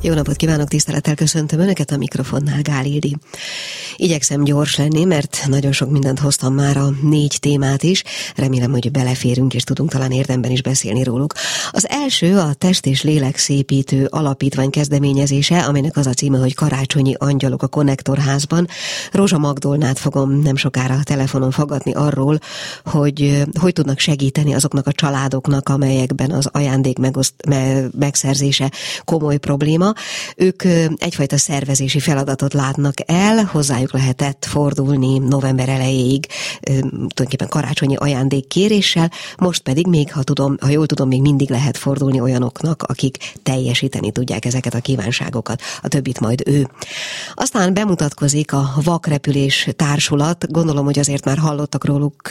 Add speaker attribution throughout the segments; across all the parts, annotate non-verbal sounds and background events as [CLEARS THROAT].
Speaker 1: Jó napot kívánok, tisztelettel köszöntöm Önöket a mikrofonnál, Gál Ildi. Igyekszem gyors lenni, mert nagyon sok mindent hoztam már a négy témát is. Remélem, hogy beleférünk és tudunk talán érdemben is beszélni róluk. Az első a Test és Lélek Szépítő Alapítvány kezdeményezése, aminek az a címe, hogy Karácsonyi Angyalok a Konnektorházban. Rózsa Magdolnát fogom nem sokára a telefonon fogadni arról, hogy hogy tudnak segíteni azoknak a családoknak, amelyekben az ajándék megoszt, me, megszerzése komoly probléma. Ők egyfajta szervezési feladatot látnak el, hozzájuk lehetett fordulni november elejéig tulajdonképpen karácsonyi ajándékkéréssel, most pedig még, ha, tudom, ha jól tudom, még mindig lehet fordulni olyanoknak, akik teljesíteni tudják ezeket a kívánságokat, a többit majd ő. Aztán bemutatkozik a Vakrepülés Társulat, gondolom, hogy azért már hallottak róluk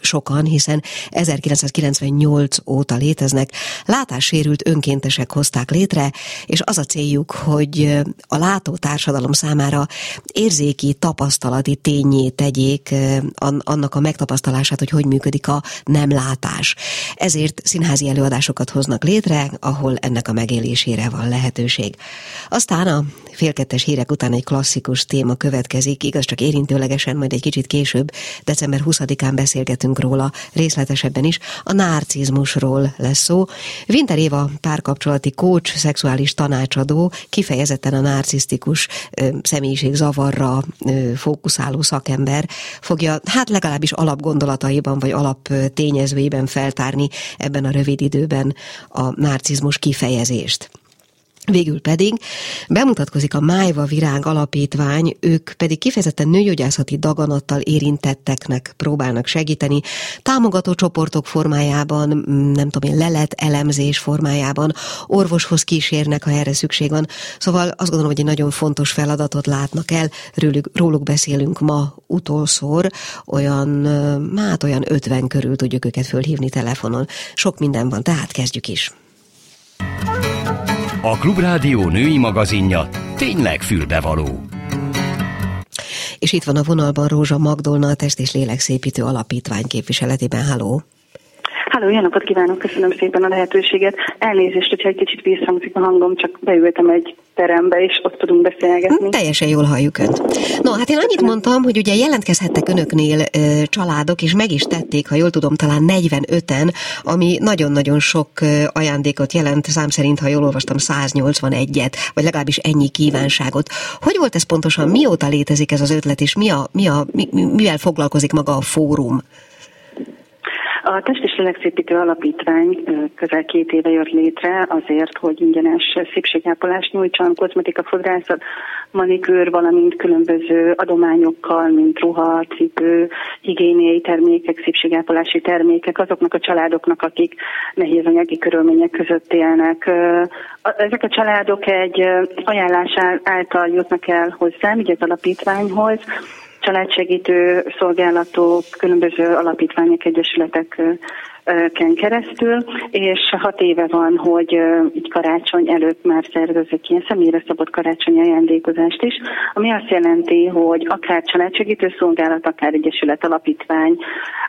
Speaker 1: sokan, hiszen 1998 óta léteznek, látássérült önkéntesek hozták létre, és az a céljuk, hogy a látó társadalom számára érzéki, tapasztalati tényé tegyék annak a megtapasztalását, hogy hogy működik a nem látás. Ezért színházi előadásokat hoznak létre, ahol ennek a megélésére van lehetőség. Aztán a félkettes hírek után egy klasszikus téma következik, igaz csak érintőlegesen, majd egy kicsit később, december 20-án beszélgetünk róla részletesebben is, a narcizmusról lesz szó. Winter Éva párkapcsolati coach, szexuális tanácsadó, kifejezetten a narcisztikus személyiség zavarra fókuszáló szakember fogja, hát legalábbis alapgondolataiban vagy alap tényezőiben feltárni ebben a rövid időben a narcizmus kifejezést. Végül pedig bemutatkozik a Májva Virág Alapítvány, ők pedig kifejezetten nőgyógyászati daganattal érintetteknek próbálnak segíteni, támogató csoportok formájában, nem tudom én, lelet elemzés formájában, orvoshoz kísérnek, ha erre szükség van. Szóval azt gondolom, hogy egy nagyon fontos feladatot látnak el, róluk, róluk beszélünk ma utolszor, olyan, hát olyan 50 körül tudjuk őket fölhívni telefonon. Sok minden van, tehát kezdjük is.
Speaker 2: A Klubrádió női magazinja tényleg fülbevaló.
Speaker 1: És itt van a vonalban Rózsa Magdolna, a Test és Lélekszépítő Alapítvány képviseletében. Halló!
Speaker 3: Háló, jó napot kívánok, köszönöm szépen a lehetőséget. Elnézést, hogyha egy kicsit visszhangzik a hangom, csak beültem egy terembe, és ott tudunk beszélgetni.
Speaker 1: Hm, teljesen jól halljuk Önt. No, hát én annyit mondtam, hogy ugye jelentkezhettek Önöknél ö, családok, és meg is tették, ha jól tudom, talán 45-en, ami nagyon-nagyon sok ajándékot jelent, szám szerint, ha jól olvastam, 181-et, vagy legalábbis ennyi kívánságot. Hogy volt ez pontosan, mióta létezik ez az ötlet, és mi a, mi a, mi, mivel foglalkozik maga a fórum?
Speaker 3: A Test és Lélekszépítő Alapítvány közel két éve jött létre azért, hogy ingyenes szépségápolást nyújtson, kozmetika, fodrászat, manikűr, valamint különböző adományokkal, mint ruha, cipő, higiéniai termékek, szépségápolási termékek azoknak a családoknak, akik nehéz anyagi körülmények között élnek. Ezek a családok egy ajánlás által jutnak el hozzám, így az alapítványhoz, családsegítő szolgálatok, különböző alapítványok, egyesületek ken keresztül, és hat éve van, hogy így karácsony előtt már szervezek ilyen személyre szabott karácsonyi ajándékozást is, ami azt jelenti, hogy akár családsegítő szolgálat, akár egyesület alapítvány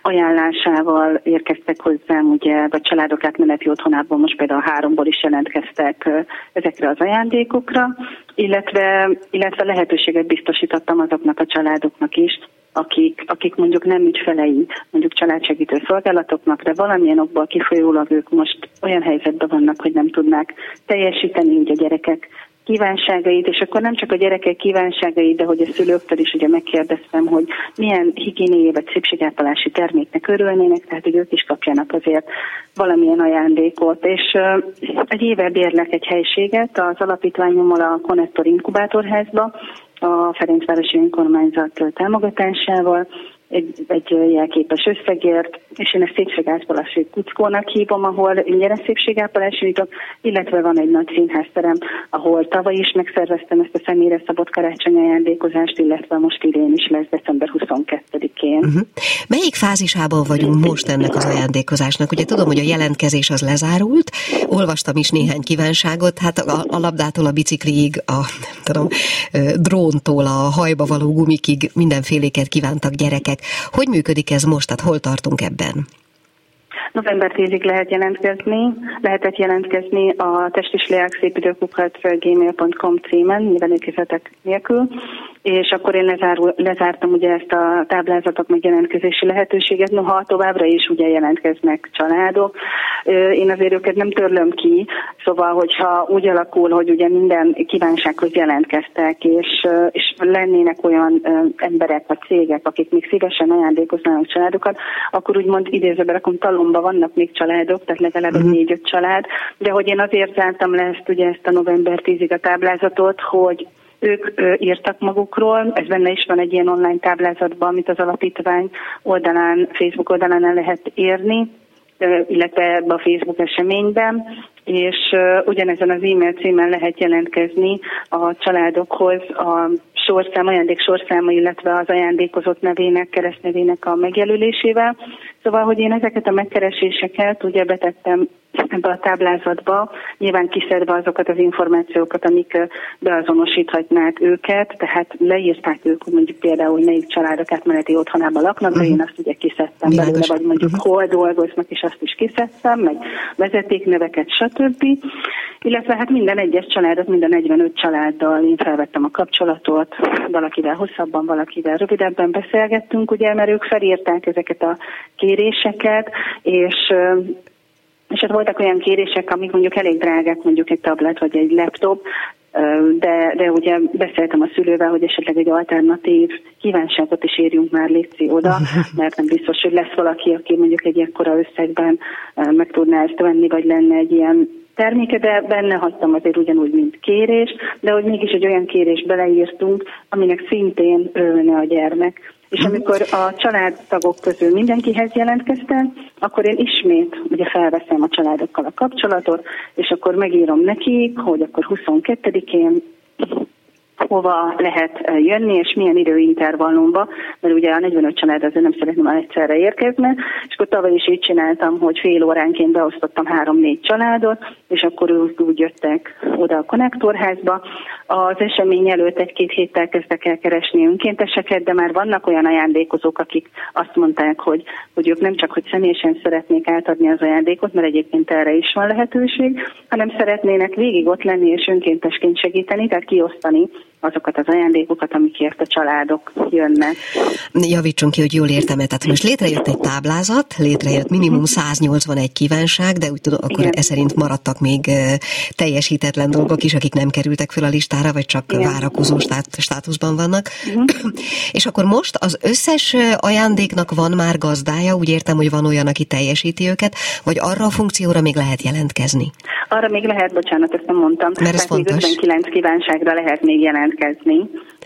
Speaker 3: ajánlásával érkeztek hozzám, ugye, vagy családok átmeneti otthonában most például háromból is jelentkeztek ezekre az ajándékokra, illetve, illetve lehetőséget biztosítottam azoknak a családoknak is, akik, akik mondjuk nem ügyfelei, mondjuk családsegítő szolgálatoknak, de valamilyen okból kifolyólag ők most olyan helyzetben vannak, hogy nem tudnák teljesíteni így a gyerekek kívánságait, és akkor nem csak a gyerekek kívánságait, de hogy a szülőktől is ugye megkérdeztem, hogy milyen higiéniai vagy szépségápolási terméknek örülnének, tehát hogy ők is kapjanak azért valamilyen ajándékot. És egy éve bérlek egy helységet az alapítványommal a Connector Inkubátorházba, a Ferencvárosi Önkormányzat támogatásával, egy, egy jelképes összegért, és én ezt szépségápolási kuckónak hívom, ahol ingyenes szépségápolási nyitok, illetve van egy nagy színházterem, ahol tavaly is megszerveztem ezt a személyre szabott karácsonyi ajándékozást, illetve most idén is lesz december 22 22-én. Uh-huh.
Speaker 1: Melyik fázisában vagyunk most ennek az ajándékozásnak? Ugye tudom, hogy a jelentkezés az lezárult, olvastam is néhány kívánságot, hát a, a labdától a bicikliig, a tudom, dróntól a hajba való gumikig mindenféléket kívántak gyerekek. Hogy működik ez most? Tehát hol tartunk ebben?
Speaker 3: November 10-ig lehet jelentkezni, lehetett jelentkezni a test és gmail.com címen, nyilvánítézetek nélkül, és akkor én lezárul, lezártam ugye ezt a táblázatok meg jelentkezési lehetőséget, noha továbbra is ugye jelentkeznek családok. Én azért őket nem törlöm ki, szóval, hogyha úgy alakul, hogy ugye minden kívánsághoz jelentkeztek, és, és lennének olyan emberek vagy cégek, akik még szívesen ajándékoznának családokat, akkor úgymond idézőben rakom talomba vannak még családok, tehát legalább uh-huh. négy-öt család, de hogy én azért zártam le ezt, ugye ezt a november 10-ig a táblázatot, hogy ők írtak magukról, ez benne is van egy ilyen online táblázatban, amit az alapítvány oldalán, Facebook oldalán el lehet érni, illetve ebbe a Facebook eseményben, és ugyanezen az e-mail címen lehet jelentkezni a családokhoz a sorszám, ajándék sorszáma, illetve az ajándékozott nevének, keresztnevének a megjelölésével. Szóval, hogy én ezeket a megkereséseket ugye betettem ebbe a táblázatba, nyilván kiszedve azokat az információkat, amik beazonosíthatnák őket, tehát leírták ők, hogy mondjuk például, hogy melyik családok átmeneti otthonában laknak, de én mhm. azt ugye kiszedtem Világos. belőle, vagy mondjuk uh-huh. hol dolgoznak, és azt is kiszedtem, meg vezetékneveket, stb. Illetve hát minden egyes családot, minden 45 családdal én felvettem a kapcsolatot, valakivel hosszabban, valakivel rövidebben beszélgettünk, ugye, mert ők felírták ezeket a kéréseket, és és hát voltak olyan kérések, amik mondjuk elég drágák, mondjuk egy tablet vagy egy laptop, de, de ugye beszéltem a szülővel, hogy esetleg egy alternatív kívánságot is érjünk már Léci oda, [LAUGHS] mert nem biztos, hogy lesz valaki, aki mondjuk egy ekkora összegben meg tudná ezt venni, vagy lenne egy ilyen terméke, de benne hagytam azért ugyanúgy, mint kérés, de hogy mégis egy olyan kérés beleírtunk, aminek szintén örülne a gyermek. És amikor a családtagok közül mindenkihez jelentkeztem, akkor én ismét ugye felveszem a családokkal a kapcsolatot, és akkor megírom nekik, hogy akkor 22-én hova lehet jönni, és milyen időintervallumba, mert ugye a 45 család azért nem szeretném már egyszerre érkezni, és akkor tavaly is így csináltam, hogy fél óránként beosztottam három-négy családot, és akkor úgy jöttek oda a konnektorházba. Az esemény előtt egy-két héttel kezdtek el keresni önkénteseket, de már vannak olyan ajándékozók, akik azt mondták, hogy, hogy ők nem csak, hogy személyesen szeretnék átadni az ajándékot, mert egyébként erre is van lehetőség, hanem szeretnének végig ott lenni és önkéntesként segíteni, tehát kiosztani azokat az ajándékokat, amikért a családok jönnek.
Speaker 1: Javítsunk ki, hogy jól értem Tehát most létrejött egy táblázat, létrejött minimum 181 kívánság, de úgy tudom, akkor Igen. e szerint maradtak még teljesítetlen dolgok is, akik nem kerültek fel a listára, vagy csak Igen. várakozó stát, státuszban vannak. Uh-huh. [CLEARS THROAT] És akkor most az összes ajándéknak van már gazdája, úgy értem, hogy van olyan, aki teljesíti őket, vagy arra a funkcióra még lehet jelentkezni?
Speaker 3: Arra még lehet, bocsánat, ezt nem mondtam.
Speaker 1: Mert ez fontos.
Speaker 3: 59 kívánságra lehet még jelentkezni.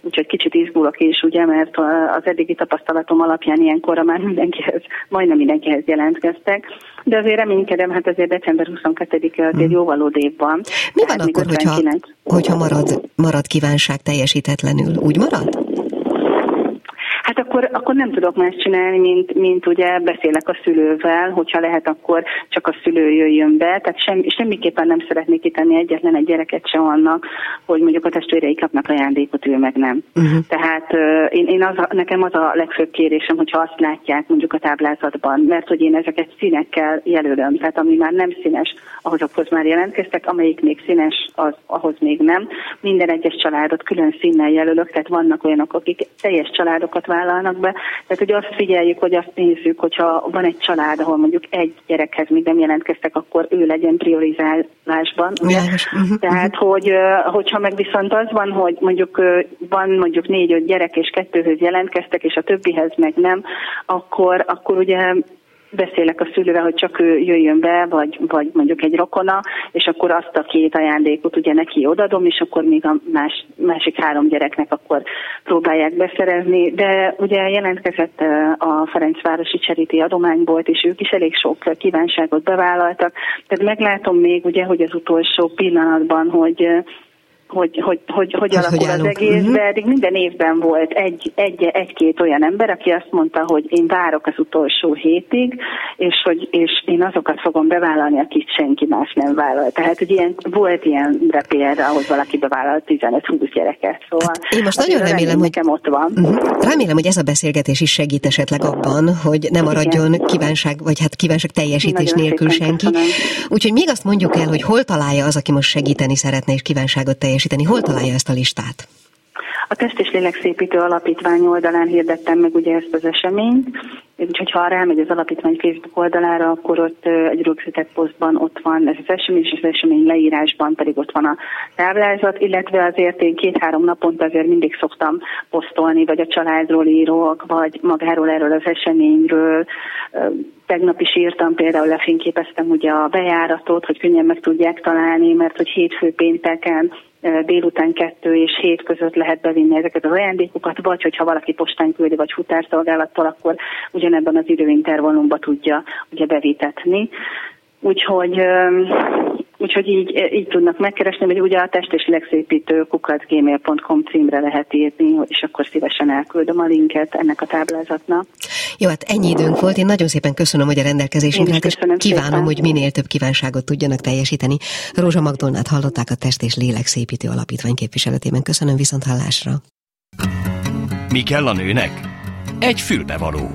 Speaker 3: Úgyhogy kicsit izgulok is, ugye, mert az eddigi tapasztalatom alapján ilyenkorra már mindenkihez, majdnem mindenkihez jelentkeztek. De azért reménykedem, hát azért december 22-e azért hmm. jóval odébb van.
Speaker 1: Mi van akkor, hogyha, hogyha marad, marad kívánság teljesítetlenül? Úgy marad?
Speaker 3: Akkor, akkor nem tudok más csinálni, mint, mint ugye beszélek a szülővel, hogyha lehet, akkor csak a szülő jöjjön be. Tehát sem, semmiképpen nem szeretnék kitenni egyetlen egy gyereket se annak, hogy mondjuk a testvérei kapnak ajándékot, ő meg nem. Uh-huh. Tehát uh, én, én az nekem az a legfőbb kérésem, hogyha azt látják mondjuk a táblázatban, mert hogy én ezeket színekkel jelölöm, tehát ami már nem színes, ahhozokhoz már jelentkeztek, amelyik még színes, az, ahhoz még nem. Minden egyes családot külön színnel jelölök, tehát vannak olyanok, akik teljes családokat vállalnak be. Tehát, hogy azt figyeljük, hogy azt nézzük, hogyha van egy család, ahol mondjuk egy gyerekhez még nem jelentkeztek, akkor ő legyen priorizálásban. Uh-huh, Tehát, uh-huh. hogy hogyha meg viszont az van, hogy mondjuk van mondjuk négy-öt gyerek, és kettőhöz jelentkeztek, és a többihez meg nem, akkor, akkor ugye beszélek a szülővel, hogy csak ő jöjjön be, vagy, vagy mondjuk egy rokona, és akkor azt a két ajándékot ugye neki odadom, és akkor még a más, másik három gyereknek akkor próbálják beszerezni. De ugye jelentkezett a Ferencvárosi Cseríti adományból, és ők is elég sok kívánságot bevállaltak. Tehát meglátom még ugye, hogy az utolsó pillanatban, hogy hogy, hogy, hogy, hogy alakul hogy az egész, uh-huh. de eddig minden évben volt egy, egy, egy-két olyan ember, aki azt mondta, hogy én várok az utolsó hétig, és hogy és én azokat fogom bevállalni, akit senki más nem vállal. Tehát, hogy ilyen, volt ilyen példa, ahol valaki bevállalt 15-20 gyereket. Szóval hát
Speaker 1: én most nagyon remélem, hogy
Speaker 3: ott van.
Speaker 1: Uh-huh. Remélem, hogy ez a beszélgetés is segít esetleg abban, hogy nem maradjon Igen. kívánság, vagy hát kívánság teljesítés nagyon nélkül senki. Úgyhogy még azt mondjuk el, hogy hol találja az, aki most segíteni szeretne és kívánságot teljesíteni, hol találja ezt a listát?
Speaker 3: A Test és Lélekszépítő Alapítvány oldalán hirdettem meg ugye ezt az eseményt, úgyhogy ha rámegy az alapítvány Facebook oldalára, akkor ott egy rögzített posztban ott van ez az esemény, és az esemény leírásban pedig ott van a táblázat, illetve azért én két-három naponta azért mindig szoktam posztolni, vagy a családról írok, vagy magáról erről az eseményről. Tegnap is írtam, például lefényképeztem ugye a bejáratot, hogy könnyen meg tudják találni, mert hogy hétfő pénteken délután kettő és hét között lehet bevinni ezeket az ajándékokat, vagy hogyha valaki postán küldi, vagy futárszolgálattal, akkor ugyanebben az időintervallumban tudja ugye bevitetni. Úgyhogy, úgyhogy így, így tudnak megkeresni, hogy ugye a test és legszépítő kukacgmail.com címre lehet írni, és akkor szívesen elküldöm a linket ennek a táblázatnak.
Speaker 1: Jó, hát ennyi időnk volt. Én nagyon szépen köszönöm, hogy a rendelkezésünkre és kívánom, szépen. hogy minél több kívánságot tudjanak teljesíteni. Rózsa Magdolnát hallották a Test és Lélek Szépítő Alapítvány képviseletében. Köszönöm viszont hallásra.
Speaker 2: Mi kell a nőnek? Egy fülbevaló.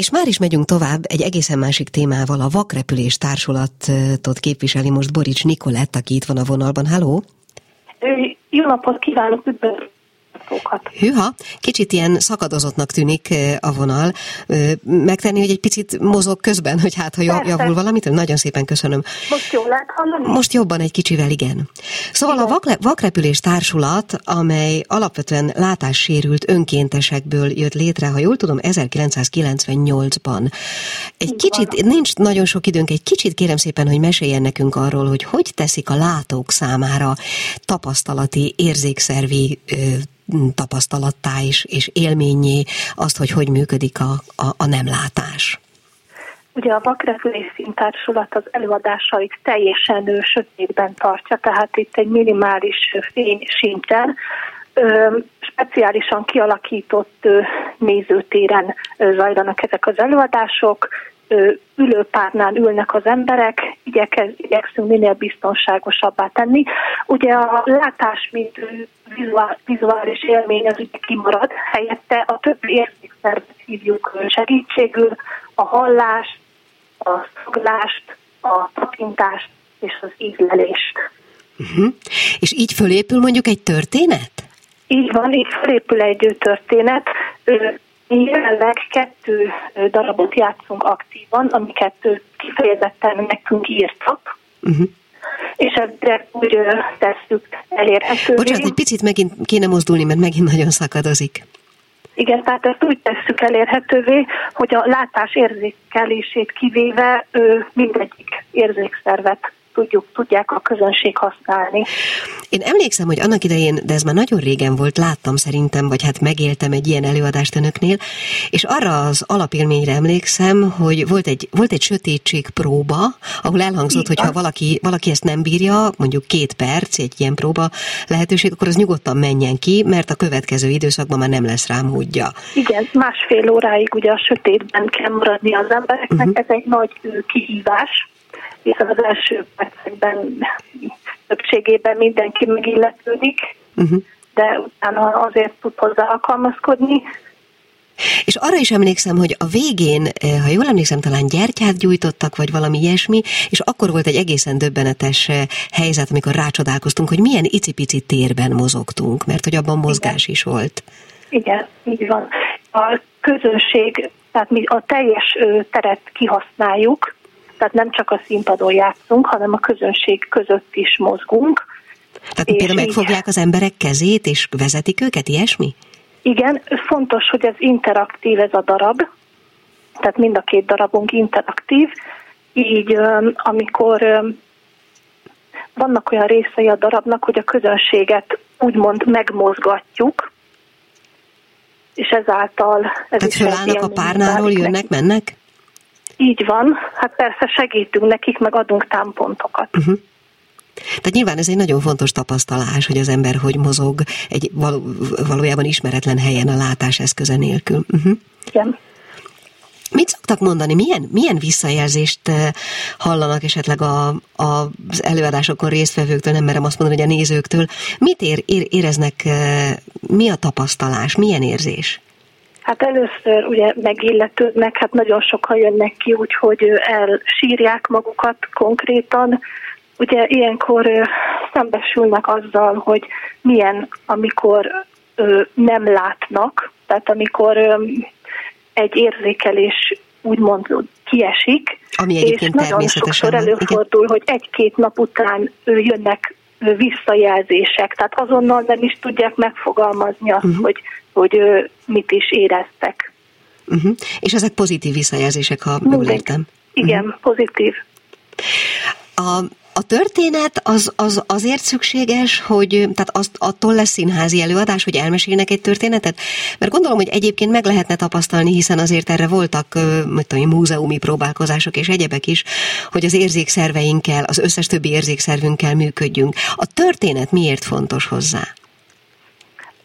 Speaker 1: És már is megyünk tovább egy egészen másik témával. A Vakrepülés Társulatot képviseli most Borics Nikolett, aki itt van a vonalban. Halló!
Speaker 4: Jó napot kívánok, üdvözlök! Hallgatókat.
Speaker 1: Hűha, kicsit ilyen szakadozottnak tűnik a vonal. Megtenni, hogy egy picit mozog közben, hogy hát, ha Persze. javul valamit? Nagyon szépen köszönöm.
Speaker 4: Most jól lehet hallani?
Speaker 1: Most jobban egy kicsivel, igen. Szóval igen. a vakle, Vakrepülés Társulat, amely alapvetően látássérült önkéntesekből jött létre, ha jól tudom, 1998-ban. Egy Így kicsit, van. nincs nagyon sok időnk, egy kicsit kérem szépen, hogy meséljen nekünk arról, hogy hogy teszik a látók számára tapasztalati, érzékszervi tapasztalattá és, és élményé azt, hogy hogy működik a, a, a nemlátás.
Speaker 4: Ugye a Vakrepülés Színtársulat az előadásait teljesen ő, sötétben tartja, tehát itt egy minimális fény szinten, speciálisan kialakított nézőtéren zajlanak ezek az előadások, ülőpárnál ülnek az emberek, igyekez, igyekszünk minél biztonságosabbá tenni. Ugye a látás, mint vizuális élmény az ugye kimarad, helyette a többi érzékszervet hívjuk segítségül, a hallást, a szaglást, a tapintást és az ízlelést.
Speaker 1: Uh-huh. És így fölépül mondjuk egy történet?
Speaker 4: Így van, így fölépül egy történet. Mi jelenleg kettő darabot játszunk aktívan, amiket kifejezetten nekünk írtak. Uh-huh. És ezt úgy tesszük elérhetővé.
Speaker 1: Bocsánat, egy picit megint kéne mozdulni, mert megint nagyon szakadozik.
Speaker 4: Igen, tehát ezt úgy tesszük elérhetővé, hogy a látás érzékelését kivéve ő mindegyik érzékszervet tudjuk, tudják a közönség használni.
Speaker 1: Én emlékszem, hogy annak idején, de ez már nagyon régen volt, láttam szerintem, vagy hát megéltem egy ilyen előadást önöknél, és arra az alapélményre emlékszem, hogy volt egy, volt egy sötétség próba, ahol elhangzott, hogy ha valaki, valaki ezt nem bírja, mondjuk két perc, egy ilyen próba lehetőség, akkor az nyugodtan menjen ki, mert a következő időszakban már nem lesz rá módja.
Speaker 4: Igen, másfél óráig ugye a sötétben kell maradni az embereknek, uh-huh. ez egy nagy kihívás hiszen az első percekben többségében mindenki megilletődik, uh-huh. de utána azért tud hozzá alkalmazkodni.
Speaker 1: És arra is emlékszem, hogy a végén, eh, ha jól emlékszem, talán gyertyát gyújtottak, vagy valami ilyesmi, és akkor volt egy egészen döbbenetes eh, helyzet, amikor rácsodálkoztunk, hogy milyen icipici térben mozogtunk, mert hogy abban mozgás Igen. is volt.
Speaker 4: Igen, így van. A közönség, tehát mi a teljes teret kihasználjuk, tehát nem csak a színpadon játszunk, hanem a közönség között is mozgunk.
Speaker 1: Tehát például megfogják az emberek kezét, és vezetik őket, ilyesmi?
Speaker 4: Igen, fontos, hogy ez interaktív ez a darab, tehát mind a két darabunk interaktív, így amikor vannak olyan részei a darabnak, hogy a közönséget úgymond megmozgatjuk, és ezáltal... Ez
Speaker 1: Tehát fölállnak a párnáról, jönnek, mennek?
Speaker 4: Így van, hát persze segítünk nekik, meg adunk támpontokat. Uh-huh.
Speaker 1: Tehát nyilván ez egy nagyon fontos tapasztalás, hogy az ember hogy mozog egy való, valójában ismeretlen helyen a látás eszköze nélkül. Uh-huh.
Speaker 4: Igen.
Speaker 1: Mit szoktak mondani? Milyen, milyen visszajelzést eh, hallanak esetleg a, a, az előadásokon résztvevőktől, nem merem azt mondani, hogy a nézőktől. Mit ér, ér, éreznek, eh, mi a tapasztalás, milyen érzés?
Speaker 4: Hát először ugye megilletődnek, hát nagyon sokan jönnek ki, úgyhogy elsírják magukat konkrétan. Ugye ilyenkor szembesülnek azzal, hogy milyen, amikor nem látnak, tehát amikor egy érzékelés úgymond kiesik,
Speaker 1: Ami
Speaker 4: és nagyon sokszor előfordul, igen. hogy egy-két nap után jönnek visszajelzések, tehát azonnal nem is tudják megfogalmazni azt, uh-huh. hogy, hogy mit is éreztek.
Speaker 1: Uh-huh. És ezek pozitív visszajelzések, ha jól értem.
Speaker 4: Igen, uh-huh. pozitív.
Speaker 1: A, a történet az, az azért szükséges, hogy tehát azt, attól lesz színházi előadás, hogy elmesélnek egy történetet? Mert gondolom, hogy egyébként meg lehetne tapasztalni, hiszen azért erre voltak mit tudom, múzeumi próbálkozások és egyebek is, hogy az érzékszerveinkkel, az összes többi érzékszervünkkel működjünk. A történet miért fontos hozzá?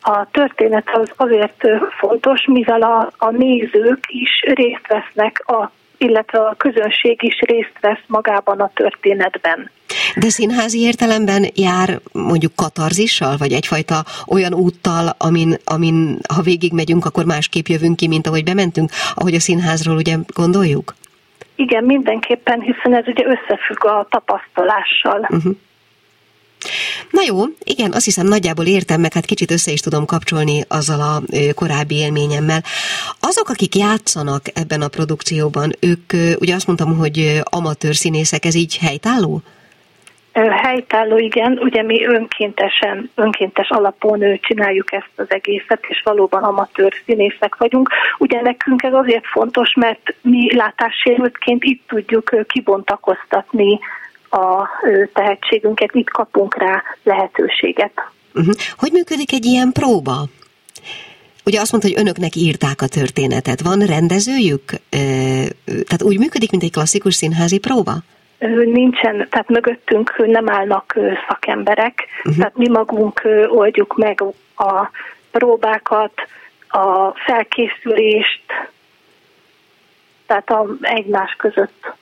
Speaker 4: A történet az azért fontos, mivel a, a nézők is részt vesznek a illetve a közönség is részt vesz magában a történetben.
Speaker 1: De színházi értelemben jár mondjuk katarzissal, vagy egyfajta olyan úttal, amin, amin ha végigmegyünk, akkor másképp jövünk ki, mint ahogy bementünk, ahogy a színházról ugye gondoljuk?
Speaker 4: Igen, mindenképpen, hiszen ez ugye összefügg a tapasztalással. Uh-huh.
Speaker 1: Na jó, igen, azt hiszem nagyjából értem, meg hát kicsit össze is tudom kapcsolni azzal a korábbi élményemmel. Azok, akik játszanak ebben a produkcióban, ők, ugye azt mondtam, hogy amatőr színészek, ez így helytálló?
Speaker 4: Helytálló, igen. Ugye mi önkéntesen, önkéntes alapon csináljuk ezt az egészet, és valóban amatőr színészek vagyunk. Ugye nekünk ez azért fontos, mert mi látássérültként itt tudjuk kibontakoztatni a tehetségünket, itt kapunk rá lehetőséget.
Speaker 1: Uh-huh. Hogy működik egy ilyen próba? Ugye azt mondta, hogy önöknek írták a történetet. Van rendezőjük? Tehát úgy működik, mint egy klasszikus színházi próba?
Speaker 4: Nincsen, tehát mögöttünk nem állnak szakemberek, uh-huh. tehát mi magunk oldjuk meg a próbákat, a felkészülést, tehát a egymás között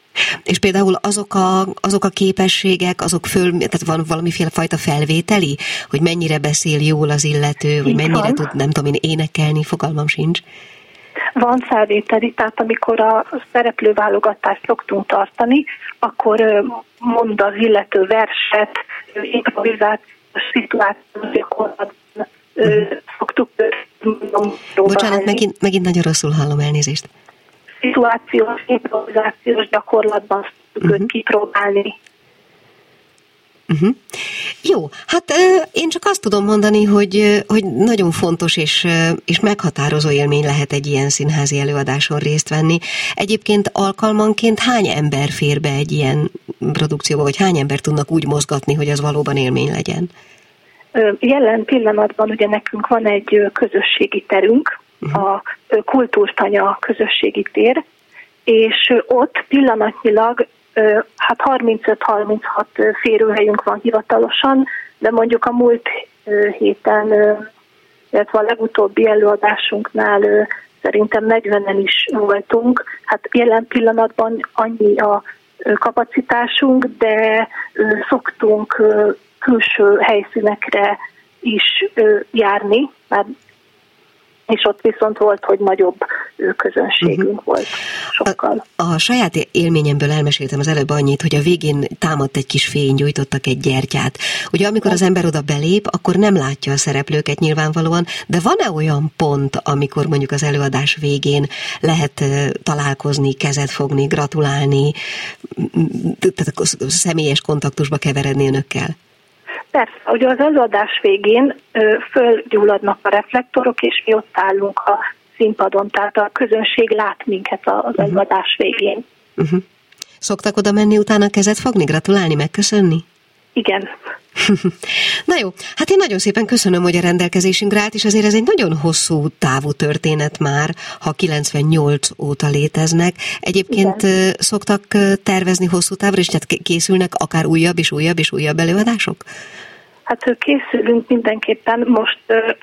Speaker 1: és például azok a, azok a képességek, azok föl, tehát van valamiféle fajta felvételi, hogy mennyire beszél jól az illető, vagy mennyire tud, nem tudom én, énekelni, fogalmam sincs.
Speaker 4: Van felvételi, tehát amikor a szereplőválogatást szoktunk tartani, akkor mond az illető verset, improvizációs szituációs gyakorlatban szoktuk
Speaker 1: Bocsánat, megint, megint nagyon rosszul hallom elnézést
Speaker 4: szituációs, improvizációs gyakorlatban tudjuk uh-huh. kipróbálni.
Speaker 1: Uh-huh. Jó, hát én csak azt tudom mondani, hogy, hogy nagyon fontos és, és meghatározó élmény lehet egy ilyen színházi előadáson részt venni. Egyébként alkalmanként hány ember fér be egy ilyen produkcióba, vagy hány ember tudnak úgy mozgatni, hogy az valóban élmény legyen?
Speaker 4: Jelen pillanatban ugye nekünk van egy közösségi terünk, a kultúrtanya közösségi tér, és ott pillanatnyilag hát 35-36 férőhelyünk van hivatalosan, de mondjuk a múlt héten, illetve a legutóbbi előadásunknál szerintem 40-en is voltunk. Hát jelen pillanatban annyi a kapacitásunk, de szoktunk külső helyszínekre is járni, mert és ott viszont volt, hogy nagyobb közönségünk uh-huh. volt sokkal.
Speaker 1: A, a saját élményemből elmeséltem az előbb annyit, hogy a végén támadt egy kis fény, gyújtottak egy gyertyát. Ugye amikor az ember oda belép, akkor nem látja a szereplőket nyilvánvalóan, de van-e olyan pont, amikor mondjuk az előadás végén lehet találkozni, kezet fogni, gratulálni, tehát személyes kontaktusba keveredni önökkel?
Speaker 4: Persze, ugye az előadás végén fölgyulladnak a reflektorok, és mi ott állunk a színpadon, tehát a közönség lát minket az uh-huh. előadás végén.
Speaker 1: Uh-huh. Szoktak oda menni utána kezet fogni, gratulálni, megköszönni?
Speaker 4: Igen. [LAUGHS]
Speaker 1: Na jó, hát én nagyon szépen köszönöm, hogy a rendelkezésünkre állt, és azért ez egy nagyon hosszú távú történet már, ha 98 óta léteznek. Egyébként Igen. szoktak tervezni hosszú távra, és tehát készülnek akár újabb és újabb és újabb előadások?
Speaker 4: Hát készülünk mindenképpen. Most,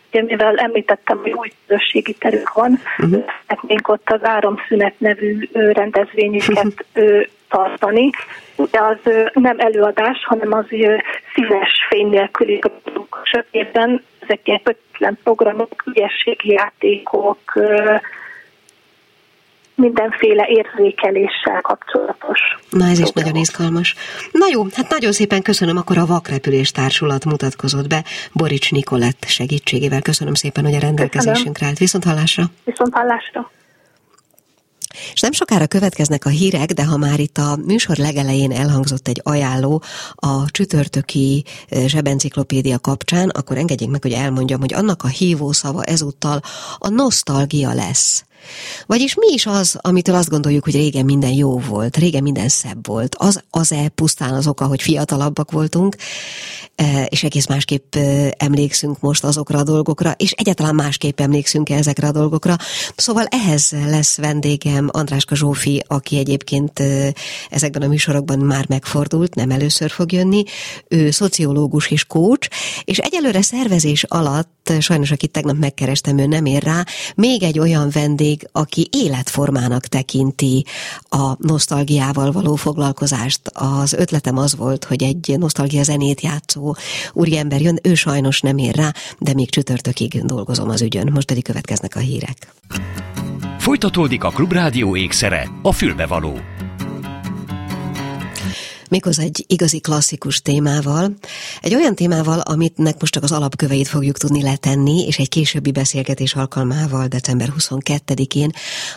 Speaker 4: ugye, mivel említettem, hogy új közösségi terünk van, uh-huh. szeretnénk ott az Áramszünet nevű rendezvényüket [LAUGHS] tartani. Ugye az nem előadás, hanem az színes fény nélküli sötétben. Ezek ilyen ötlen programok, ügyességi játékok, mindenféle érzékeléssel kapcsolatos.
Speaker 1: Na ez is nagyon izgalmas. Na jó, hát nagyon szépen köszönöm, akkor a Vakrepülés Társulat mutatkozott be Borics Nikolett segítségével. Köszönöm szépen, hogy a rendelkezésünkre állt. Viszont hallásra.
Speaker 4: Viszont hallásra.
Speaker 1: És nem sokára következnek a hírek, de ha már itt a műsor legelején elhangzott egy ajánló a csütörtöki zsebenciklopédia kapcsán, akkor engedjék meg, hogy elmondjam, hogy annak a hívószava ezúttal a nosztalgia lesz. Vagyis mi is az, amitől azt gondoljuk, hogy régen minden jó volt, régen minden szebb volt? Az, az-e pusztán az oka, hogy fiatalabbak voltunk, e, és egész másképp e, emlékszünk most azokra a dolgokra, és egyáltalán másképp emlékszünk ezekre a dolgokra. Szóval ehhez lesz vendégem Andráska Zsófi, aki egyébként e, ezekben a műsorokban már megfordult, nem először fog jönni. Ő szociológus és coach, és egyelőre szervezés alatt, sajnos akit tegnap megkerestem, ő nem ér rá, még egy olyan vendég, vendég, aki életformának tekinti a nosztalgiával való foglalkozást. Az ötletem az volt, hogy egy nosztalgia zenét játszó úriember jön, ő sajnos nem ér rá, de még csütörtökig dolgozom az ügyön. Most pedig következnek a hírek.
Speaker 2: Folytatódik a Klubrádió ékszere, a fülbevaló
Speaker 1: méghozzá egy igazi klasszikus témával, egy olyan témával, amitnek most csak az alapköveit fogjuk tudni letenni, és egy későbbi beszélgetés alkalmával december 22-én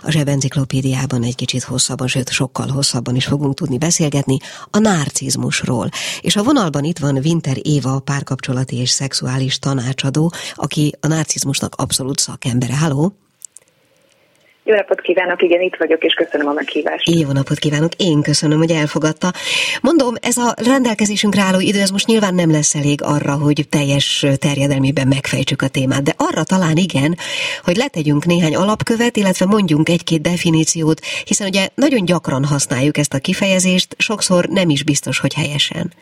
Speaker 1: a Zsebenciklopédiában egy kicsit hosszabban, sőt sokkal hosszabban is fogunk tudni beszélgetni a narcizmusról. És a vonalban itt van Winter Éva, párkapcsolati és szexuális tanácsadó, aki a narcizmusnak abszolút szakembere. Halló!
Speaker 5: Jó napot kívánok, igen, itt vagyok, és köszönöm a meghívást.
Speaker 1: Jó napot kívánok, én köszönöm, hogy elfogadta. Mondom, ez a rendelkezésünkre álló idő, ez most nyilván nem lesz elég arra, hogy teljes terjedelmében megfejtsük a témát, de arra talán igen, hogy letegyünk néhány alapkövet, illetve mondjunk egy-két definíciót, hiszen ugye nagyon gyakran használjuk ezt a kifejezést, sokszor nem is biztos, hogy helyesen.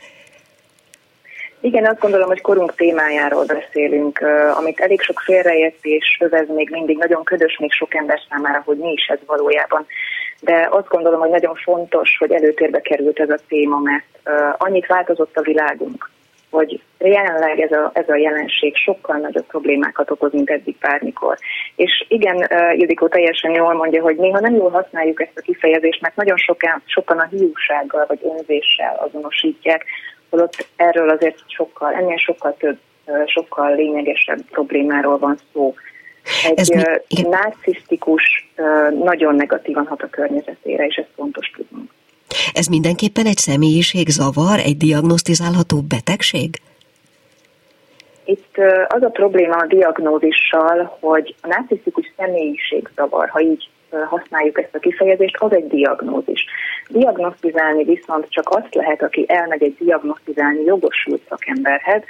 Speaker 5: Igen, azt gondolom, hogy korunk témájáról beszélünk, amit elég sok félreértés övez még mindig, nagyon ködös még sok ember számára, hogy mi is ez valójában. De azt gondolom, hogy nagyon fontos, hogy előtérbe került ez a téma, mert annyit változott a világunk, hogy jelenleg ez a, ez a jelenség sokkal nagyobb problémákat okoz, mint eddig bármikor. És igen, Ildikó teljesen jól mondja, hogy néha nem jól használjuk ezt a kifejezést, mert nagyon sokan, sokan a hiúsággal vagy önzéssel azonosítják, holott erről azért sokkal, ennél sokkal több, sokkal lényegesebb problémáról van szó. Egy Ez mi, narcisztikus nagyon negatívan hat a környezetére, és ezt fontos tudnunk.
Speaker 1: Ez mindenképpen egy személyiségzavar, egy diagnosztizálható betegség?
Speaker 5: Itt az a probléma a diagnózissal, hogy a narcisztikus személyiségzavar, ha így használjuk ezt a kifejezést, az egy diagnózis. Diagnosztizálni viszont csak azt lehet, aki elmegy egy diagnosztizálni jogosult szakemberhez,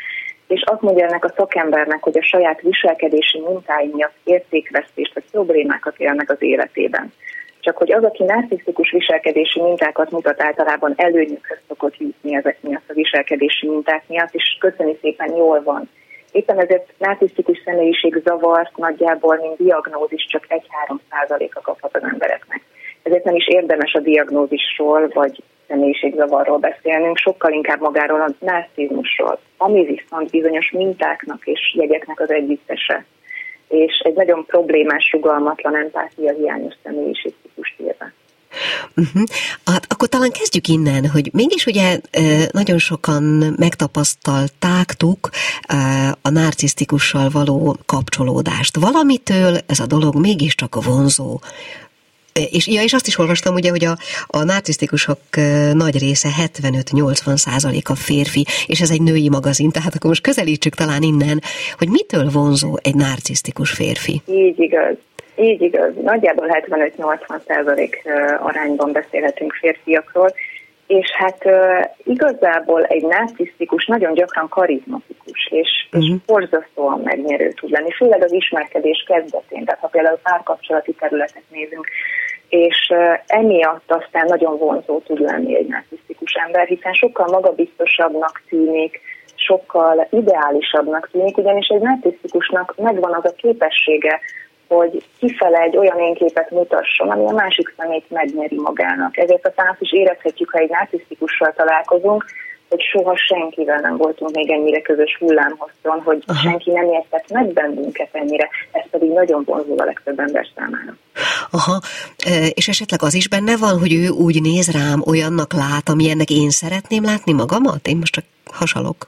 Speaker 5: és azt mondja ennek a szakembernek, hogy a saját viselkedési mintái miatt értékvesztést vagy problémákat élnek az életében. Csak hogy az, aki narcisztikus viselkedési mintákat mutat, általában előnyökhöz szokott jutni ezek miatt a viselkedési minták miatt, és köszöni szépen jól van. Éppen ezért narcisztikus személyiség zavart nagyjából, mint diagnózis csak 1-3 százaléka kaphat az embereknek. Ezért nem is érdemes a diagnózisról vagy személyiségzavarról beszélnünk, sokkal inkább magáról a narcizmusról, ami viszont bizonyos mintáknak és jegyeknek az együttese és egy nagyon problémás, rugalmatlan empátia hiányos személyiségtípust írva.
Speaker 1: Uh-huh. Hát akkor talán kezdjük innen, hogy mégis ugye nagyon sokan megtapasztaltáktuk a narcisztikussal való kapcsolódást. Valamitől ez a dolog mégiscsak vonzó és, ja, és azt is olvastam ugye, hogy a, a narcisztikusok nagy része 75-80 százalék a férfi, és ez egy női magazin, tehát akkor most közelítsük talán innen, hogy mitől vonzó egy narcisztikus férfi.
Speaker 5: Így igaz. Így igaz. Nagyjából 75-80 százalék arányban beszélhetünk férfiakról, és hát igazából egy narcisztikus nagyon gyakran karizmatikus, és, uh-huh. és borzasztóan megnyerő tud lenni, főleg az ismerkedés kezdetén, tehát ha például párkapcsolati területet nézünk, és emiatt aztán nagyon vonzó tud lenni egy narcisztikus ember, hiszen sokkal magabiztosabbnak tűnik, sokkal ideálisabbnak tűnik, ugyanis egy narcisztikusnak megvan az a képessége, hogy kifele egy olyan énképet mutasson, ami a másik szemét megnyeri magának. Ezért aztán azt is érezhetjük, ha egy narcisztikussal találkozunk, hogy soha senkivel nem voltunk még ennyire közös hullámhosszon, hogy Aha. senki nem értett meg bennünket ennyire, ez pedig nagyon vonzó a legtöbb ember számára.
Speaker 1: Aha, és esetleg az is benne van, hogy ő úgy néz rám, olyannak lát, amilyennek én szeretném látni magamat? Én most csak hasalok.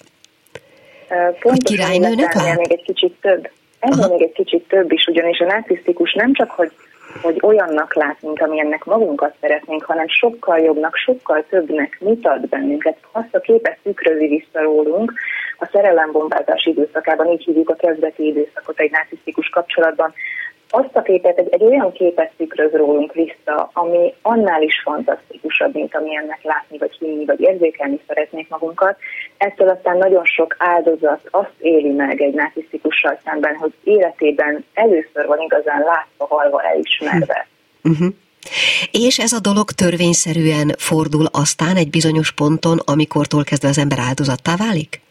Speaker 5: Pontosan, hogy királynőnek lát? még egy kicsit több. Ennél még egy kicsit több is, ugyanis a narcisztikus nem csak, hogy hogy olyannak lát, mint amilyennek magunkat szeretnénk, hanem sokkal jobbnak, sokkal többnek mutat bennünket. Azt a képet tükrözi vissza rólunk, a szerelembombázás időszakában, így hívjuk a kezdeti időszakot egy narcisztikus kapcsolatban, azt a képet, egy, egy olyan képet tükröz rólunk vissza, ami annál is fantasztikusabb, mint amilyennek látni, vagy hinni, vagy érzékelni szeretnék magunkat. Ettől aztán nagyon sok áldozat azt éli meg egy narcisztikussal szemben, hogy életében először van igazán látva, halva, elismerve.
Speaker 1: Uh-huh. És ez a dolog törvényszerűen fordul aztán egy bizonyos ponton, amikortól kezdve az ember áldozattá válik?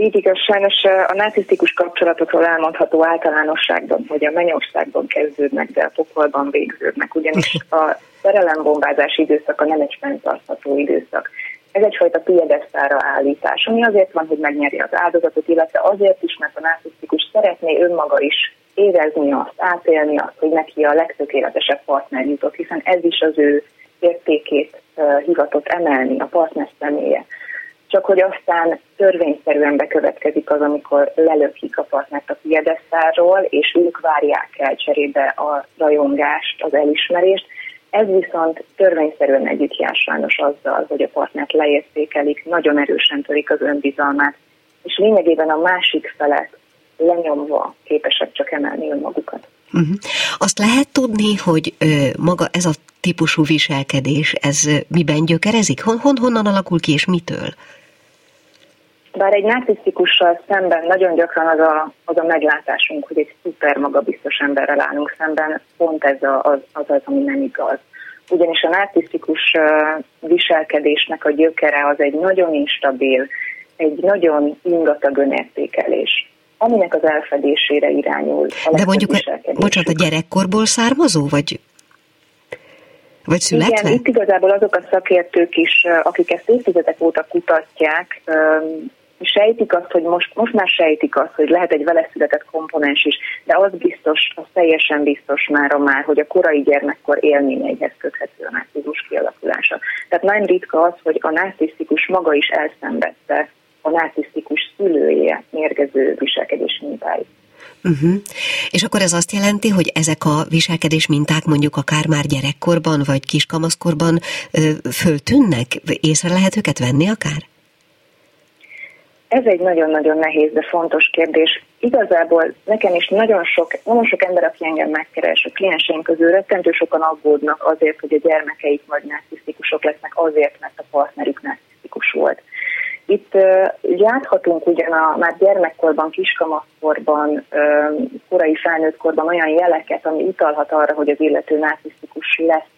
Speaker 5: Így igaz, sajnos a narcisztikus kapcsolatokról elmondható általánosságban, hogy a mennyországban kezdődnek, de a pokolban végződnek, ugyanis [LAUGHS] a szerelembombázás időszaka nem egy fenntartható időszak. Ez egyfajta piedesztára állítás, ami azért van, hogy megnyeri az áldozatot, illetve azért is, mert a narcisztikus szeretné önmaga is érezni azt, átélni azt, hogy neki a legtökéletesebb partner jutott, hiszen ez is az ő értékét hivatott emelni, a partner személye csak hogy aztán törvényszerűen bekövetkezik az, amikor lelökik a partnert a piedesztáról, és ők várják el cserébe a rajongást, az elismerést. Ez viszont törvényszerűen együtt jár sajnos azzal, hogy a partnert leértékelik, nagyon erősen törik az önbizalmát, és lényegében a másik felet lenyomva képesek csak emelni önmagukat.
Speaker 1: Uh-huh. Azt lehet tudni, hogy ö, maga ez a típusú viselkedés, ez miben gyökerezik? Hon, hon, honnan alakul ki, és mitől?
Speaker 5: Bár egy narcisztikussal szemben nagyon gyakran az a, az a meglátásunk, hogy egy szuper magabiztos emberrel állunk szemben, pont ez a, az, az, az, ami nem igaz. Ugyanis a narcisztikus viselkedésnek a gyökere az egy nagyon instabil, egy nagyon ingatag önértékelés aminek az elfedésére irányul. A
Speaker 1: De mondjuk, bocsánat, a gyerekkorból származó, vagy vagy születve?
Speaker 5: Igen, itt igazából azok a szakértők is, akik ezt évtizedek óta kutatják, sejtik azt, hogy most, most már sejtik azt, hogy lehet egy vele született komponens is, de az biztos, az teljesen biztos már, már, hogy a korai gyermekkor élményeihez köthető a narcizmus kialakulása. Tehát nagyon ritka az, hogy a narcisztikus maga is elszenvedte a narcisztikus szülője mérgező viselkedés mintáit.
Speaker 1: Uh-huh. És akkor ez azt jelenti, hogy ezek a viselkedés minták mondjuk akár már gyerekkorban vagy kiskamaszkorban ö, föltűnnek? Észre lehet őket venni akár?
Speaker 5: Ez egy nagyon-nagyon nehéz, de fontos kérdés. Igazából nekem is nagyon sok, nagyon sok ember, aki engem megkeres, a klienseim közül rettentő sokan aggódnak azért, hogy a gyermekeik majd narcisztikusok lesznek azért, mert a partnerük narcisztikus volt. Itt uh, láthatunk ugyan a már gyermekkorban, kiskamaszkorban, uh, korai felnőttkorban olyan jeleket, ami utalhat arra, hogy az illető narcisztikus lesz.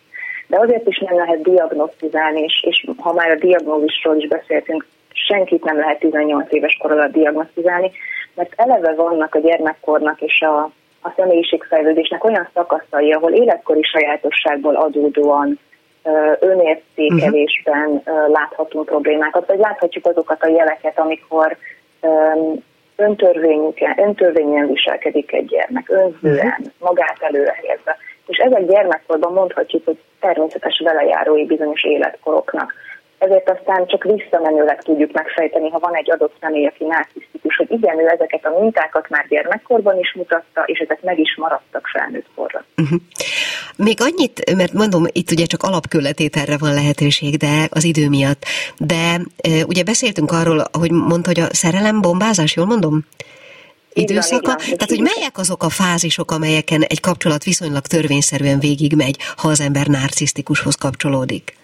Speaker 5: De azért is nem lehet diagnosztizálni, és, és ha már a diagnózisról is beszéltünk, senkit nem lehet 18 éves kor alatt diagnosztizálni, mert eleve vannak a gyermekkornak és a, a személyiségfejlődésnek olyan szakaszai, ahol életkori sajátosságból adódóan önértékelésben uh-huh. láthatunk problémákat, vagy láthatjuk azokat a jeleket, amikor öntörvényen viselkedik egy gyermek, önzően, uh-huh. magát előrehelyezve. És ezek gyermekkorban mondhatjuk, hogy természetes velejárói bizonyos életkoroknak ezért aztán csak visszamenőleg tudjuk megfejteni, ha van egy adott személy, aki narcisztikus, hogy igen, ő ezeket a mintákat már gyermekkorban is mutatta, és ezek meg is maradtak felnőtt korra.
Speaker 1: Uh-huh. Még annyit, mert mondom, itt ugye csak alapkületételre van lehetőség, de az idő miatt. De e, ugye beszéltünk arról, hogy mondta, hogy a szerelem bombázás, jól mondom? időszaka. Igen, igen, Tehát, hogy melyek azok a fázisok, amelyeken egy kapcsolat viszonylag törvényszerűen végigmegy, ha az ember narcisztikushoz kapcsolódik?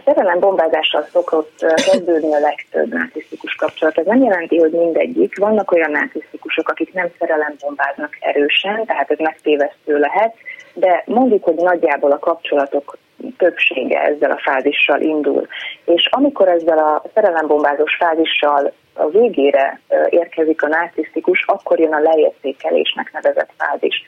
Speaker 5: A szerelembombázással szokott kezdődni a legtöbb narcisztikus kapcsolat. Ez nem jelenti, hogy mindegyik. Vannak olyan narcisztikusok, akik nem szerelembombáznak erősen, tehát ez megtévesztő lehet, de mondjuk, hogy nagyjából a kapcsolatok többsége ezzel a fázissal indul. És amikor ezzel a szerelembombázós fázissal a végére érkezik a narcisztikus, akkor jön a leértékelésnek nevezett fázis.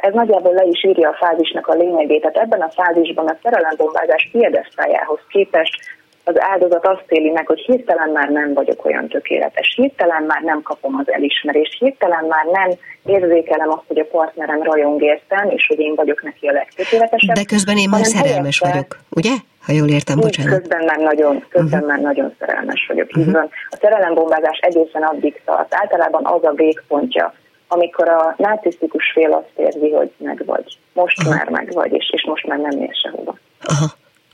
Speaker 5: Ez nagyjából le is írja a fázisnak a lényegét. Tehát ebben a fázisban a szerelembombázás piedesztájához képest az áldozat azt éli meg, hogy hirtelen már nem vagyok olyan tökéletes, hirtelen már nem kapom az elismerést, hirtelen már nem érzékelem azt, hogy a partnerem rajong értem, és hogy én vagyok neki a legtökéletesebb.
Speaker 1: De közben én már szerelmes helyette, vagyok, ugye? Ha jól értem, bocsánat.
Speaker 5: Közben már nagyon, közben uh-huh. már nagyon szerelmes vagyok. Uh-huh. A szerelembombázás egészen addig tart. Általában az a végpontja, amikor a narcisztikus fél azt érzi, hogy meg vagy. Most Aha. már meg vagy, és, és most már nem ér sehova.
Speaker 1: Aha.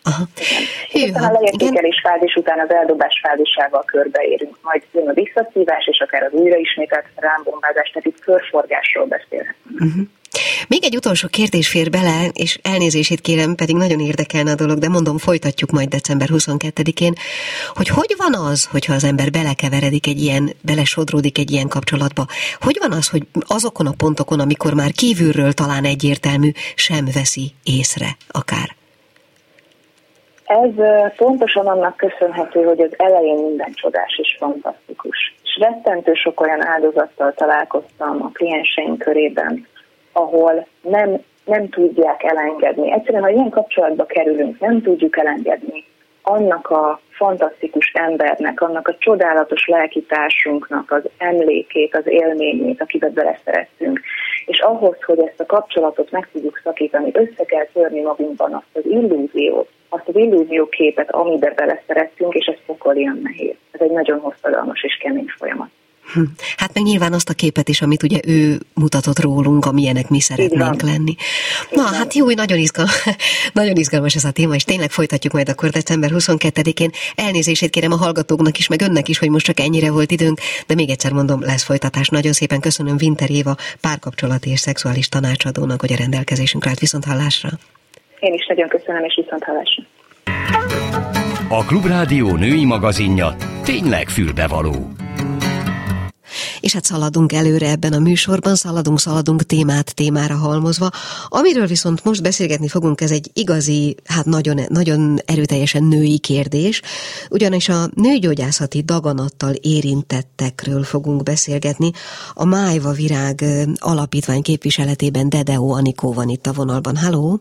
Speaker 1: Aha.
Speaker 5: Igen. Hű, a leértékelés fázis után az eldobás fázisával körbeérünk, majd jön a visszaszívás, és akár az újraismételt rámbombázás, tehát itt körforgásról beszélhetünk. Uh-huh.
Speaker 1: Még egy utolsó kérdés fér bele, és elnézését kérem, pedig nagyon érdekelne a dolog, de mondom, folytatjuk majd december 22-én, hogy hogy van az, hogyha az ember belekeveredik egy ilyen, belesodródik egy ilyen kapcsolatba, hogy van az, hogy azokon a pontokon, amikor már kívülről talán egyértelmű, sem veszi észre akár?
Speaker 5: Ez pontosan annak köszönhető, hogy az elején minden csodás és fantasztikus. És rettentő sok olyan áldozattal találkoztam a klienseink körében, ahol nem, nem tudják elengedni. Egyszerűen, ha ilyen kapcsolatba kerülünk, nem tudjuk elengedni annak a fantasztikus embernek, annak a csodálatos lelkitársunknak az emlékét, az élményét, akiben beleszerettünk. És ahhoz, hogy ezt a kapcsolatot meg tudjuk szakítani, össze kell törni magunkban azt az illúziót, azt az illúzióképet, amiben beleszerettünk, és ez pokolian nehéz. Ez egy nagyon hosszadalmas és kemény folyamat.
Speaker 1: Hát meg nyilván azt a képet is, amit ugye ő mutatott rólunk, amilyenek mi szeretnénk lenni. Na, Igen. hát jó, nagyon, izgal, [LAUGHS] nagyon izgalmas ez a téma, és tényleg folytatjuk majd akkor december 22-én. Elnézését kérem a hallgatóknak is, meg önnek is, hogy most csak ennyire volt időnk, de még egyszer mondom, lesz folytatás. Nagyon szépen köszönöm Winter Éva párkapcsolati és szexuális tanácsadónak, hogy a rendelkezésünkre állt viszont hallásra.
Speaker 5: Én is nagyon köszönöm, és viszont hallásra.
Speaker 2: A Klubrádió női magazinja tényleg fülbevaló.
Speaker 1: És hát szaladunk előre ebben a műsorban, szaladunk, szaladunk témát témára halmozva. Amiről viszont most beszélgetni fogunk, ez egy igazi, hát nagyon, nagyon erőteljesen női kérdés, ugyanis a nőgyógyászati daganattal érintettekről fogunk beszélgetni. A Májva Virág alapítvány képviseletében Dedeo Anikó van itt a vonalban. Halló!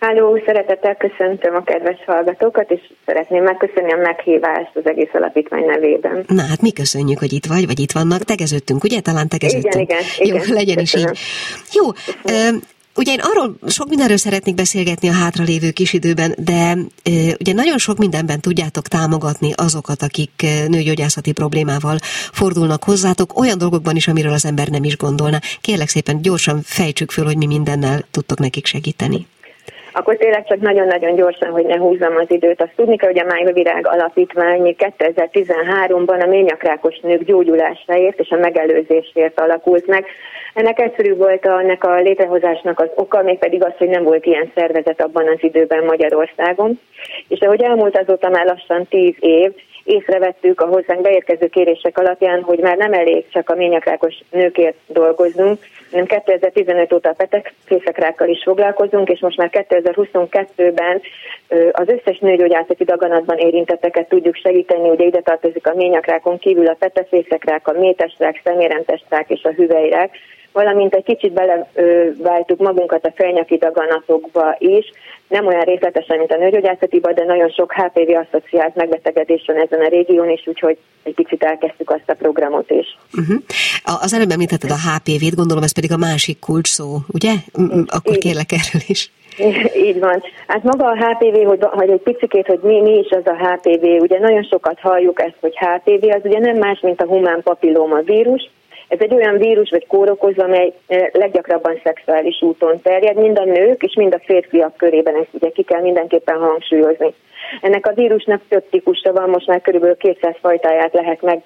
Speaker 6: Háló, szeretettel köszöntöm a kedves hallgatókat, és szeretném megköszönni a meghívást az egész alapítvány nevében.
Speaker 1: Na hát mi köszönjük, hogy itt vagy, vagy itt vannak. Tegeződtünk, ugye? Talán tegeződtünk.
Speaker 6: Igen, igen.
Speaker 1: Jó,
Speaker 6: igen,
Speaker 1: legyen köszönöm. is így. Jó, Ugye én arról sok mindenről szeretnék beszélgetni a hátralévő kis időben, de e, ugye nagyon sok mindenben tudjátok támogatni azokat, akik nőgyógyászati problémával fordulnak hozzátok, olyan dolgokban is, amiről az ember nem is gondolna. Kérlek szépen gyorsan fejtsük föl, hogy mi mindennel tudtok nekik segíteni
Speaker 6: akkor tényleg csak nagyon-nagyon gyorsan, hogy ne húzzam az időt. Azt tudni kell, hogy a Májva Virág Alapítvány 2013-ban a ményakrákos nők gyógyulásáért és a megelőzésért alakult meg. Ennek egyszerű volt a, ennek a létrehozásnak az oka, mégpedig az, hogy nem volt ilyen szervezet abban az időben Magyarországon. És ahogy elmúlt azóta már lassan tíz év, észrevettük a hozzánk beérkező kérések alapján, hogy már nem elég csak a ményakrákos nőkért dolgoznunk, hanem 2015 óta a petekfészekrákkal is foglalkozunk, és most már 2022-ben az összes nőgyógyászati daganatban érintetteket tudjuk segíteni, ugye ide tartozik a ményakrákon kívül a petefészekrák, a métesrák, szemérentesrák és a hüvelyrák, valamint egy kicsit beleváltuk magunkat a felnyaki daganatokba is, nem olyan részletesen, mint a nőgyógyászatiban, de nagyon sok HPV asszociált megbetegedés van ezen a régión is, úgyhogy egy kicsit elkezdtük azt a programot is.
Speaker 1: Uh-huh. Az előbb említetted a HPV-t, gondolom ez pedig a másik kulcs szó, ugye? Akkor kérlek erről is. [LAUGHS]
Speaker 6: Így van. Hát maga a HPV, hogy, hogy egy picikét, hogy mi, mi is az a HPV, ugye nagyon sokat halljuk ezt, hogy HPV, az ugye nem más, mint a humán papilloma vírus, Ez egy olyan vírus vagy kórokozó, amely leggyakrabban szexuális úton terjed, mind a nők és mind a férfiak körében, ezt ugye ki kell mindenképpen hangsúlyozni. Ennek a vírusnak több típusa van, most már körülbelül 200 fajtáját lehet meg,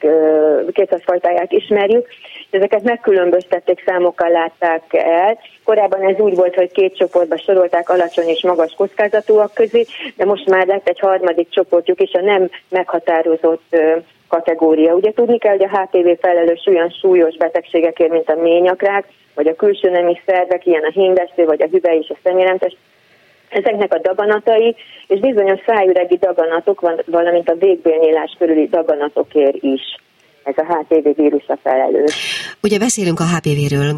Speaker 6: 200 fajtáját ismerjük. Ezeket megkülönböztették, számokkal látták el. Korábban ez úgy volt, hogy két csoportba sorolták alacsony és magas kockázatúak közé, de most már lett egy harmadik csoportjuk is a nem meghatározott kategória. Ugye tudni kell, hogy a HPV felelős olyan súlyos betegségekért, mint a ményakrák, vagy a külső nemi szervek, ilyen a hímdesztő, vagy a hüvely és a szeméremtes, ezeknek a daganatai, és bizonyos szájüregi daganatok, valamint a végbélnyílás körüli daganatokért is ez a HPV vírus a felelős.
Speaker 1: Ugye beszélünk a HPV-ről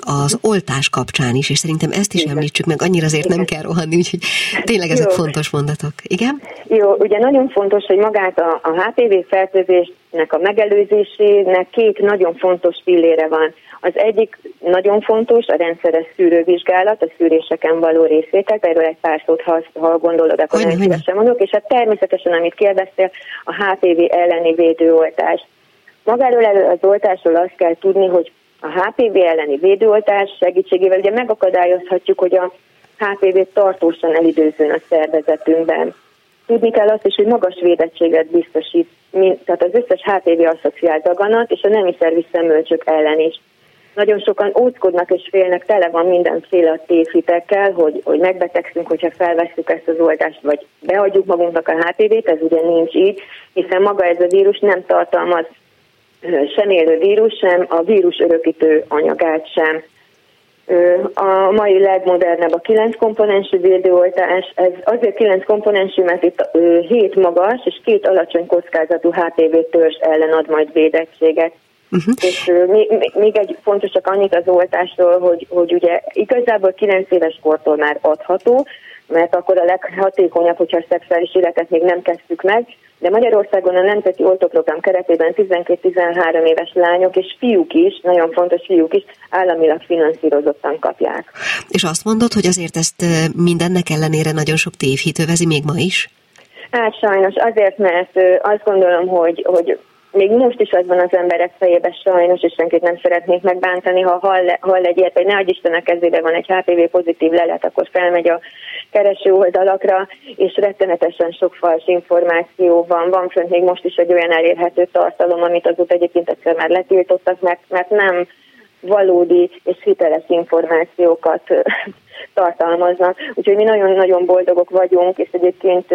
Speaker 1: az oltás kapcsán is, és szerintem ezt is Igen. említsük meg, annyira azért Igen. nem kell rohanni, úgyhogy tényleg ezek Jó. fontos mondatok. Igen?
Speaker 6: Jó, ugye nagyon fontos, hogy magát a, a HPV fertőzésnek a megelőzésének két nagyon fontos pillére van. Az egyik nagyon fontos, a rendszeres szűrővizsgálat, a szűréseken való részvétel, erről egy pár szót, ha, ha gondolod, akkor nem szívesen mondok, és hát természetesen, amit kérdeztél, a HPV elleni védőoltás. Magáról elő az oltásról azt kell tudni, hogy a HPV elleni védőoltás segítségével ugye megakadályozhatjuk, hogy a HPV tartósan elidőzön a szervezetünkben. Tudni kell azt is, hogy magas védettséget biztosít, tehát az összes HPV asszociált daganat és a nemi szervi szemölcsök ellen is. Nagyon sokan óckodnak és félnek, tele van mindenféle a tévhitekkel, hogy, hogy megbetegszünk, hogyha felveszünk ezt az oltást, vagy beadjuk magunknak a HPV-t, ez ugye nincs így, hiszen maga ez a vírus nem tartalmaz sem élő vírus, sem a vírus örökítő anyagát sem. A mai legmodernebb a 9 komponensű védőoltás. Ez azért 9 komponensű, mert itt 7 magas és két alacsony kockázatú HPV törzs ellen ad majd védettséget. Uh-huh. És még, még egy fontos csak annyit az oltásról, hogy, hogy ugye igazából 9 éves kortól már adható, mert akkor a leghatékonyabb, hogyha a szexuális életet még nem kezdtük meg, de Magyarországon a Nemzeti Oltóprogram keretében 12-13 éves lányok és fiúk is, nagyon fontos fiúk is, államilag finanszírozottan kapják.
Speaker 1: És azt mondod, hogy azért ezt mindennek ellenére nagyon sok tévhit övezi még ma is?
Speaker 6: Hát sajnos azért, mert azt gondolom, hogy, hogy még most is az van az emberek fejében sajnos, és senkit nem szeretnék megbántani, ha hall, hall egy ilyet, hogy ne Isten a kezébe van egy HPV pozitív lelet, akkor felmegy a kereső oldalakra, és rettenetesen sok fals információ van. Van fönt még most is egy olyan elérhető tartalom, amit azóta egyébként egyszer már letiltottak, mert, mert nem valódi és hiteles információkat [LAUGHS] tartalmaznak. Úgyhogy mi nagyon-nagyon boldogok vagyunk, és egyébként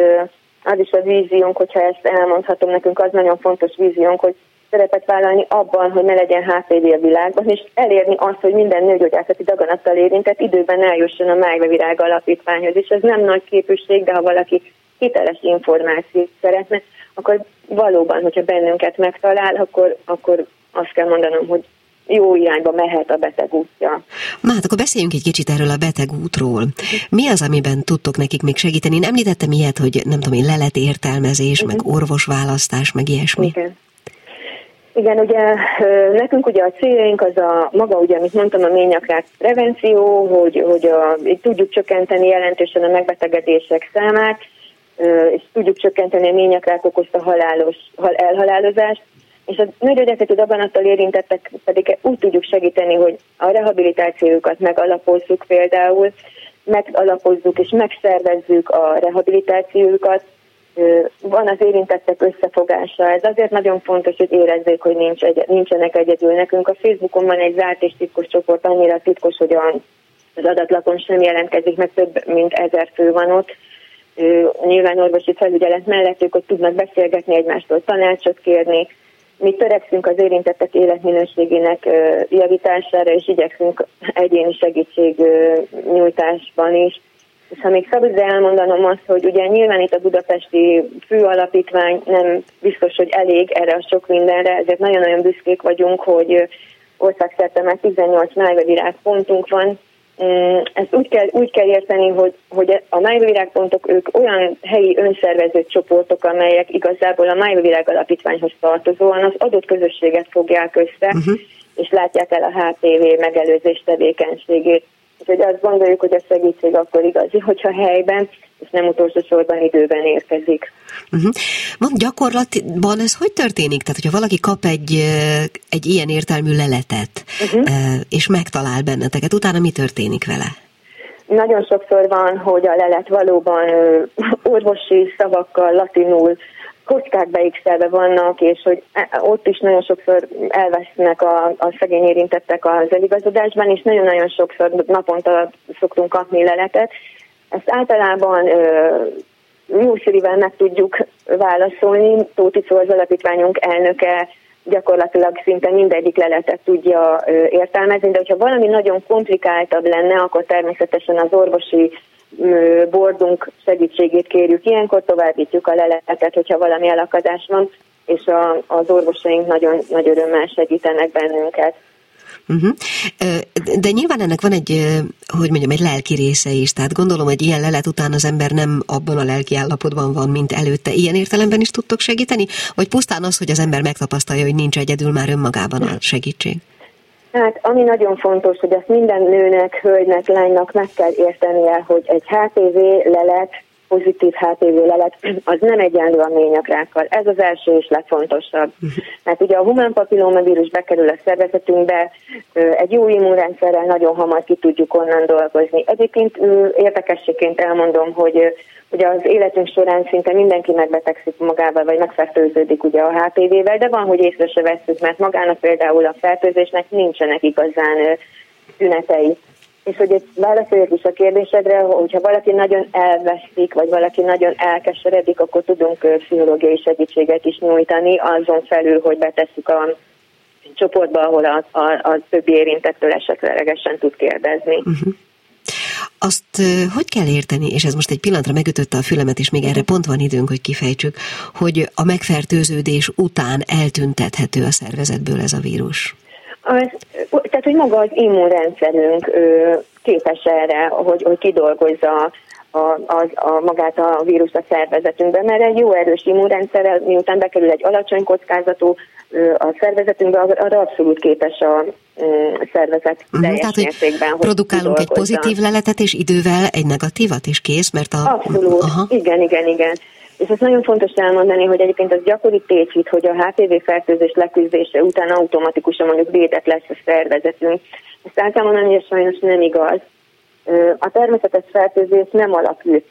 Speaker 6: az is a víziónk, hogyha ezt elmondhatom nekünk, az nagyon fontos víziónk, hogy szerepet vállalni abban, hogy ne legyen HPV a világban, és elérni azt, hogy minden nőgyógyászati daganattal érintett időben eljusson a Májva Virág Alapítványhoz. És ez nem nagy képűség, de ha valaki hiteles információt szeretne, akkor valóban, hogyha bennünket megtalál, akkor, akkor azt kell mondanom, hogy jó irányba mehet a beteg útja.
Speaker 1: Hát akkor beszéljünk egy kicsit erről a beteg útról. Mi az, amiben tudtok nekik még segíteni? Én említettem ilyet, hogy nem tudom én, lelet értelmezés, uh-huh. meg orvosválasztás, meg ilyesmi.
Speaker 6: Igen. Igen, ugye nekünk ugye a céljaink az a maga, ugye, amit mondtam, a ményakrák prevenció, hogy, hogy a, tudjuk csökkenteni jelentősen a megbetegedések számát, és tudjuk csökkenteni a ményakrák okozta halálos, elhalálozást, és a nőgyógyászati daganattal érintettek pedig úgy tudjuk segíteni, hogy a rehabilitációjukat megalapozzuk például, megalapozzuk és megszervezzük a rehabilitációjukat, van az érintettek összefogása. Ez azért nagyon fontos, hogy érezzék, hogy nincs egy, nincsenek egyedül. Nekünk a Facebookon van egy zárt és titkos csoport, annyira titkos, hogy az adatlapon sem jelentkezik, meg több mint ezer fő van ott. Nyilván orvosi felügyelet mellett ők ott tudnak beszélgetni egymástól, tanácsot kérni, mi törekszünk az érintettek életminőségének javítására, és igyekszünk egyéni segítség nyújtásban is. És ha még szabad elmondanom azt, hogy ugye nyilván itt a budapesti főalapítvány nem biztos, hogy elég erre a sok mindenre, ezért nagyon-nagyon büszkék vagyunk, hogy országszerte már 18 májvavirág pontunk van, ezt úgy kell, úgy kell érteni, hogy, hogy a májvirágpontok ők olyan helyi önszervező csoportok, amelyek igazából a májvirág alapítványhoz tartozóan az adott közösséget fogják össze, uh-huh. és látják el a HPV megelőzés tevékenységét. Úgyhogy azt gondoljuk, hogy a segítség akkor igazi, hogyha helyben, és nem utolsó sorban időben érkezik.
Speaker 1: Uh-huh. Mond, gyakorlatban ez hogy történik? Tehát, hogyha valaki kap egy, egy ilyen értelmű leletet, uh-huh. és megtalál benneteket, utána mi történik vele?
Speaker 6: Nagyon sokszor van, hogy a lelet valóban orvosi szavakkal, latinul, kockák beigszelve vannak, és hogy e, ott is nagyon sokszor elvesznek a, a szegény érintettek az eligazodásban, és nagyon-nagyon sokszor naponta szoktunk kapni leletet. Ezt általában Nyúlszirivel meg tudjuk válaszolni. Tóti az alapítványunk elnöke gyakorlatilag szinte mindegyik leletet tudja értelmezni, de hogyha valami nagyon komplikáltabb lenne, akkor természetesen az orvosi bordunk segítségét kérjük. Ilyenkor továbbítjuk a leletet, hogyha valami elakadás van, és a, az orvosaink nagyon nagy örömmel segítenek bennünket.
Speaker 1: Uh-huh. De nyilván ennek van egy, hogy mondjam, egy lelki része is. Tehát gondolom, hogy ilyen lelet után az ember nem abban a lelki állapotban van, mint előtte. Ilyen értelemben is tudtok segíteni? Vagy pusztán az, hogy az ember megtapasztalja, hogy nincs egyedül már önmagában a segítség?
Speaker 6: Hát ami nagyon fontos, hogy azt minden nőnek, hölgynek, lánynak meg kell értenie, hogy egy HPV lelet, pozitív HPV lelet, az nem egyenlő a ményakrákkal. Ez az első és legfontosabb. Mert ugye a humán papillomavírus bekerül a szervezetünkbe, egy jó immunrendszerrel nagyon hamar ki tudjuk onnan dolgozni. Egyébként érdekességként elmondom, hogy Ugye az életünk során szinte mindenki megbetegszik magával, vagy megfertőződik ugye a HPV-vel, de van, hogy észre se veszük, mert magának például a fertőzésnek nincsenek igazán tünetei. És hogy egy válaszoljak is a kérdésedre, hogyha valaki nagyon elveszik, vagy valaki nagyon elkeseredik, akkor tudunk pszichológiai segítséget is nyújtani, azon felül, hogy betesszük a csoportba, ahol a, a, a többi érintettől esetlegesen tud kérdezni. Uh-huh.
Speaker 1: Azt hogy kell érteni, és ez most egy pillanatra megütötte a fülemet, és még erre pont van időnk, hogy kifejtsük, hogy a megfertőződés után eltüntethető a szervezetből ez a vírus?
Speaker 6: Az, tehát, hogy maga az immunrendszerünk képes erre, hogy, hogy kidolgozza a, a, a, magát a vírus a szervezetünkbe, mert egy jó erős immunrendszerrel, miután bekerül egy alacsony kockázatú a szervezetünkbe, arra abszolút képes a szervezet uh-huh, teljes
Speaker 1: Tehát, mértékben. Hogy produkálunk egy pozitív leletet, és idővel egy negatívat is kész, mert a...
Speaker 6: Abszolút, Aha. igen, igen, igen. És ez nagyon fontos elmondani, hogy egyébként az gyakori tévhit, hogy a HPV fertőzés leküzdése után automatikusan mondjuk védett lesz a szervezetünk. Ezt mondani, hogy sajnos nem igaz. A természetes fertőzés nem alapít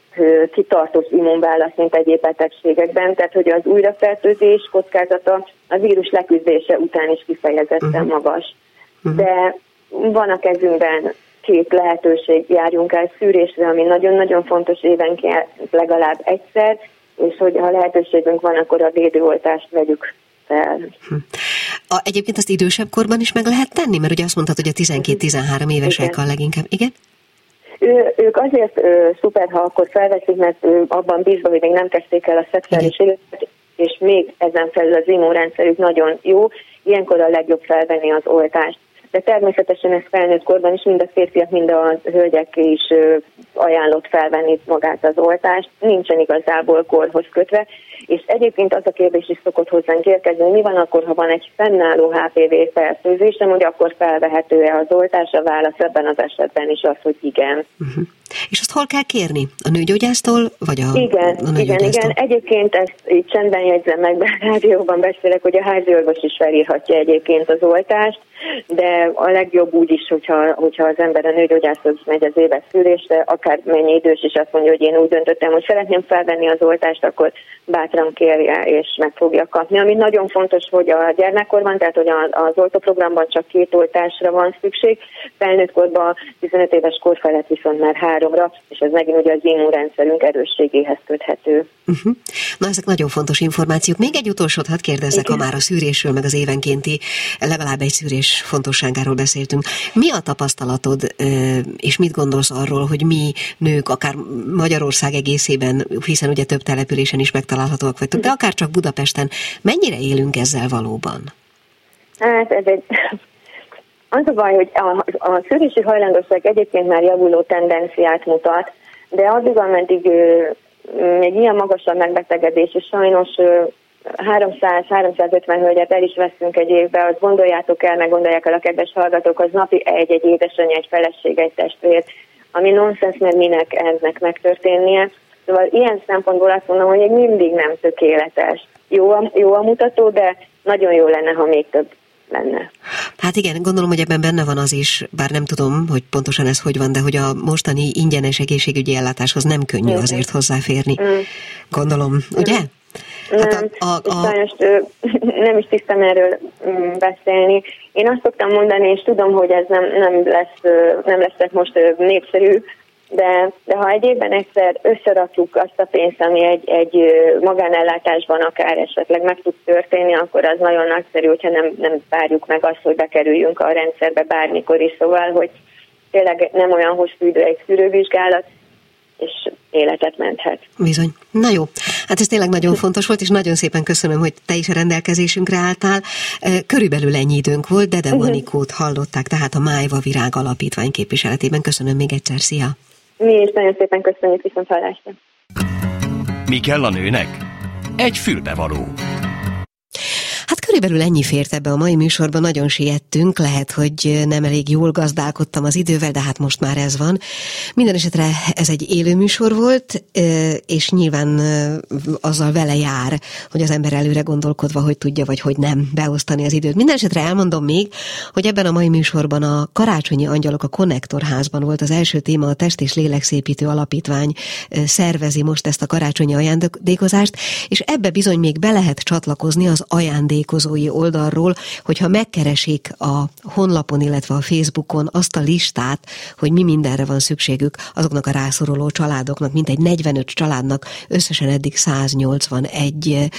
Speaker 6: kitartós immunválasz, mint egyéb betegségekben, tehát hogy az újrafertőzés kockázata a vírus leküzdése után is kifejezetten uh-huh. magas. Uh-huh. De van a kezünkben két lehetőség, járjunk el szűrésre, ami nagyon-nagyon fontos évenként legalább egyszer, és hogy ha lehetőségünk van, akkor a védőoltást vegyük fel. Hm.
Speaker 1: A, egyébként azt idősebb korban is meg lehet tenni, mert ugye azt mondtad, hogy a 12-13 évesek a leginkább. Igen?
Speaker 6: Ő, ők azért ö, szuper, ha akkor felveszik, mert ő, abban bízva, hogy még nem kezdték el a szexuális életet, és még ezen felül az immunrendszerük nagyon jó, ilyenkor a legjobb felvenni az oltást de természetesen ez felnőtt korban is mind a férfiak, mind a hölgyek is ajánlott felvenni magát az oltást, nincsen igazából korhoz kötve, és egyébként az a kérdés is szokott hozzánk érkezni, hogy mi van akkor, ha van egy fennálló HPV fertőzésem, hogy akkor felvehető-e az oltás, a válasz ebben az esetben is az, hogy igen. Uh-huh.
Speaker 1: És azt hol kell kérni? A nőgyógyásztól, vagy a
Speaker 6: Igen,
Speaker 1: a
Speaker 6: igen, igen. Egyébként ezt így csendben jegyzem meg, de rádióban beszélek, hogy a házi orvos is felírhatja egyébként az oltást, de a legjobb úgy is, hogyha, hogyha az ember a nőgyógyászhoz megy az éves szülésre, akár mennyi idős is azt mondja, hogy én úgy döntöttem, hogy szeretném felvenni az oltást, akkor bátran kérje és meg fogja kapni. Ami nagyon fontos, hogy a gyermekkorban, tehát hogy az oltóprogramban csak két oltásra van szükség, felnőttkorban 15 éves kor felett viszont már háromra, és ez megint ugye az immunrendszerünk erősségéhez köthető.
Speaker 1: Uh-huh. Na, ezek nagyon fontos információk. Még egy utolsót hadd kérdezzek, Igen. ha már a szűrésről, meg az évenkénti legalább egy szűrés fontosságáról beszéltünk. Mi a tapasztalatod, és mit gondolsz arról, hogy mi nők, akár Magyarország egészében, hiszen ugye több településen is megtalálhatóak vagytok, de akár csak Budapesten, mennyire élünk ezzel valóban?
Speaker 6: Hát ez egy az a baj, hogy a, a szűrési hajlandóság egyébként már javuló tendenciát mutat, de addig, ameddig egy ilyen magas a megbetegedés, és sajnos 300-350 hölgyet el is veszünk egy évbe, azt gondoljátok el, meg gondolják el a kedves hallgatók, az napi egy-egy édesanyja, egy feleség, egy testvér, ami nonsens, mert minek ennek megtörténnie. Szóval ilyen szempontból azt mondom, hogy még mindig nem tökéletes. Jó a, jó a mutató, de nagyon jó lenne, ha még több lenne.
Speaker 1: Hát igen, gondolom, hogy ebben benne van az is, bár nem tudom, hogy pontosan ez hogy van, de hogy a mostani ingyenes egészségügyi ellátáshoz nem könnyű mm. azért hozzáférni. Mm. Gondolom, ugye? Mm.
Speaker 6: Hát nem, a, a, a... sajnos [LAUGHS] nem is tisztem erről mm, beszélni. Én azt szoktam mondani, és tudom, hogy ez nem, nem lesz, nem lesz most népszerű, de, de ha egy évben egyszer összerakjuk azt a pénzt, ami egy, egy magánellátásban akár esetleg meg tud történni, akkor az nagyon nagyszerű, hogyha nem, nem várjuk meg azt, hogy bekerüljünk a rendszerbe bármikor is. Szóval, hogy tényleg nem olyan hosszú idő egy szűrővizsgálat, és életet menthet.
Speaker 1: Bizony. Na jó, hát ez tényleg nagyon fontos volt, és nagyon szépen köszönöm, hogy te is a rendelkezésünkre álltál. Körülbelül ennyi időnk volt, de de mhm. Hallották, tehát a Májva Virág Alapítvány képviseletében. Köszönöm még egyszer, szia!
Speaker 6: Mi is nagyon szépen köszönjük, viszont hallásra.
Speaker 2: Mi kell a nőnek? Egy fülbevaló.
Speaker 1: Körülbelül ennyi fért ebbe a mai műsorban, nagyon siettünk, lehet, hogy nem elég jól gazdálkodtam az idővel, de hát most már ez van. Minden esetre ez egy élő műsor volt, és nyilván azzal vele jár, hogy az ember előre gondolkodva, hogy tudja, vagy hogy nem beosztani az időt. Minden esetre elmondom még, hogy ebben a mai műsorban a Karácsonyi Angyalok a Konnektorházban volt az első téma, a Test és Lélekszépítő Alapítvány szervezi most ezt a karácsonyi ajándékozást, és ebbe bizony még be lehet csatlakozni az ajándékozást vállalkozói oldalról, hogyha megkeresik a honlapon, illetve a Facebookon azt a listát, hogy mi mindenre van szükségük azoknak a rászoruló családoknak, mint egy 45 családnak összesen eddig 181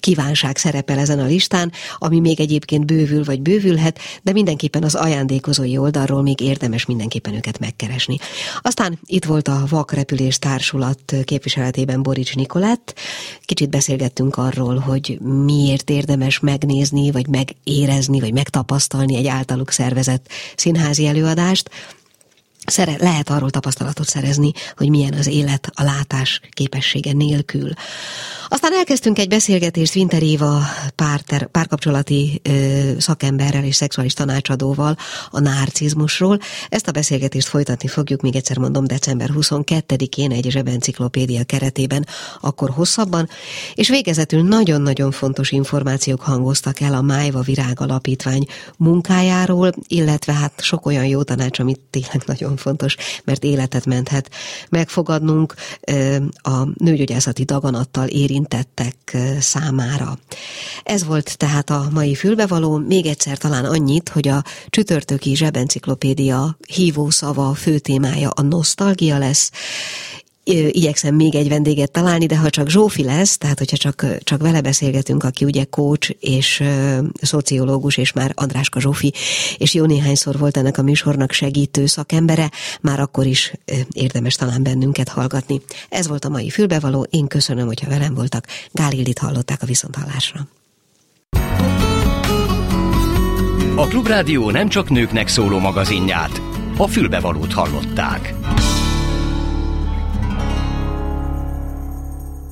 Speaker 1: kívánság szerepel ezen a listán, ami még egyébként bővül vagy bővülhet, de mindenképpen az ajándékozói oldalról még érdemes mindenképpen őket megkeresni. Aztán itt volt a Vak Repülés Társulat képviseletében Borics Nikolett. Kicsit beszélgettünk arról, hogy miért érdemes megnézni, vagy megérezni, vagy megtapasztalni egy általuk szervezett színházi előadást, szere, lehet arról tapasztalatot szerezni, hogy milyen az élet a látás képessége nélkül. Aztán elkezdtünk egy beszélgetést Winter Éva pár, párkapcsolati ö, szakemberrel és szexuális tanácsadóval a narcizmusról. Ezt a beszélgetést folytatni fogjuk, még egyszer mondom, december 22-én egy zsebenciklopédia keretében, akkor hosszabban, és végezetül nagyon-nagyon fontos információk hangoztak el a Májva Virág Alapítvány munkájáról, illetve hát sok olyan jó tanács, amit tényleg nagyon fontos, mert életet menthet. Megfogadnunk a nőgyógyászati daganattal érintett érintettek számára. Ez volt tehát a mai fülbevaló. Még egyszer talán annyit, hogy a csütörtöki zsebenciklopédia hívószava, fő témája a nosztalgia lesz, igyekszem még egy vendéget találni, de ha csak Zsófi lesz, tehát hogyha csak, csak vele beszélgetünk, aki ugye coach és uh, szociológus, és már Andráska Zsófi, és jó néhányszor volt ennek a műsornak segítő szakembere, már akkor is uh, érdemes talán bennünket hallgatni. Ez volt a mai fülbevaló, én köszönöm, hogyha velem voltak. Gál hallották a viszonthallásra.
Speaker 2: A Klubrádió nem csak nőknek szóló magazinját, a fülbevalót hallották.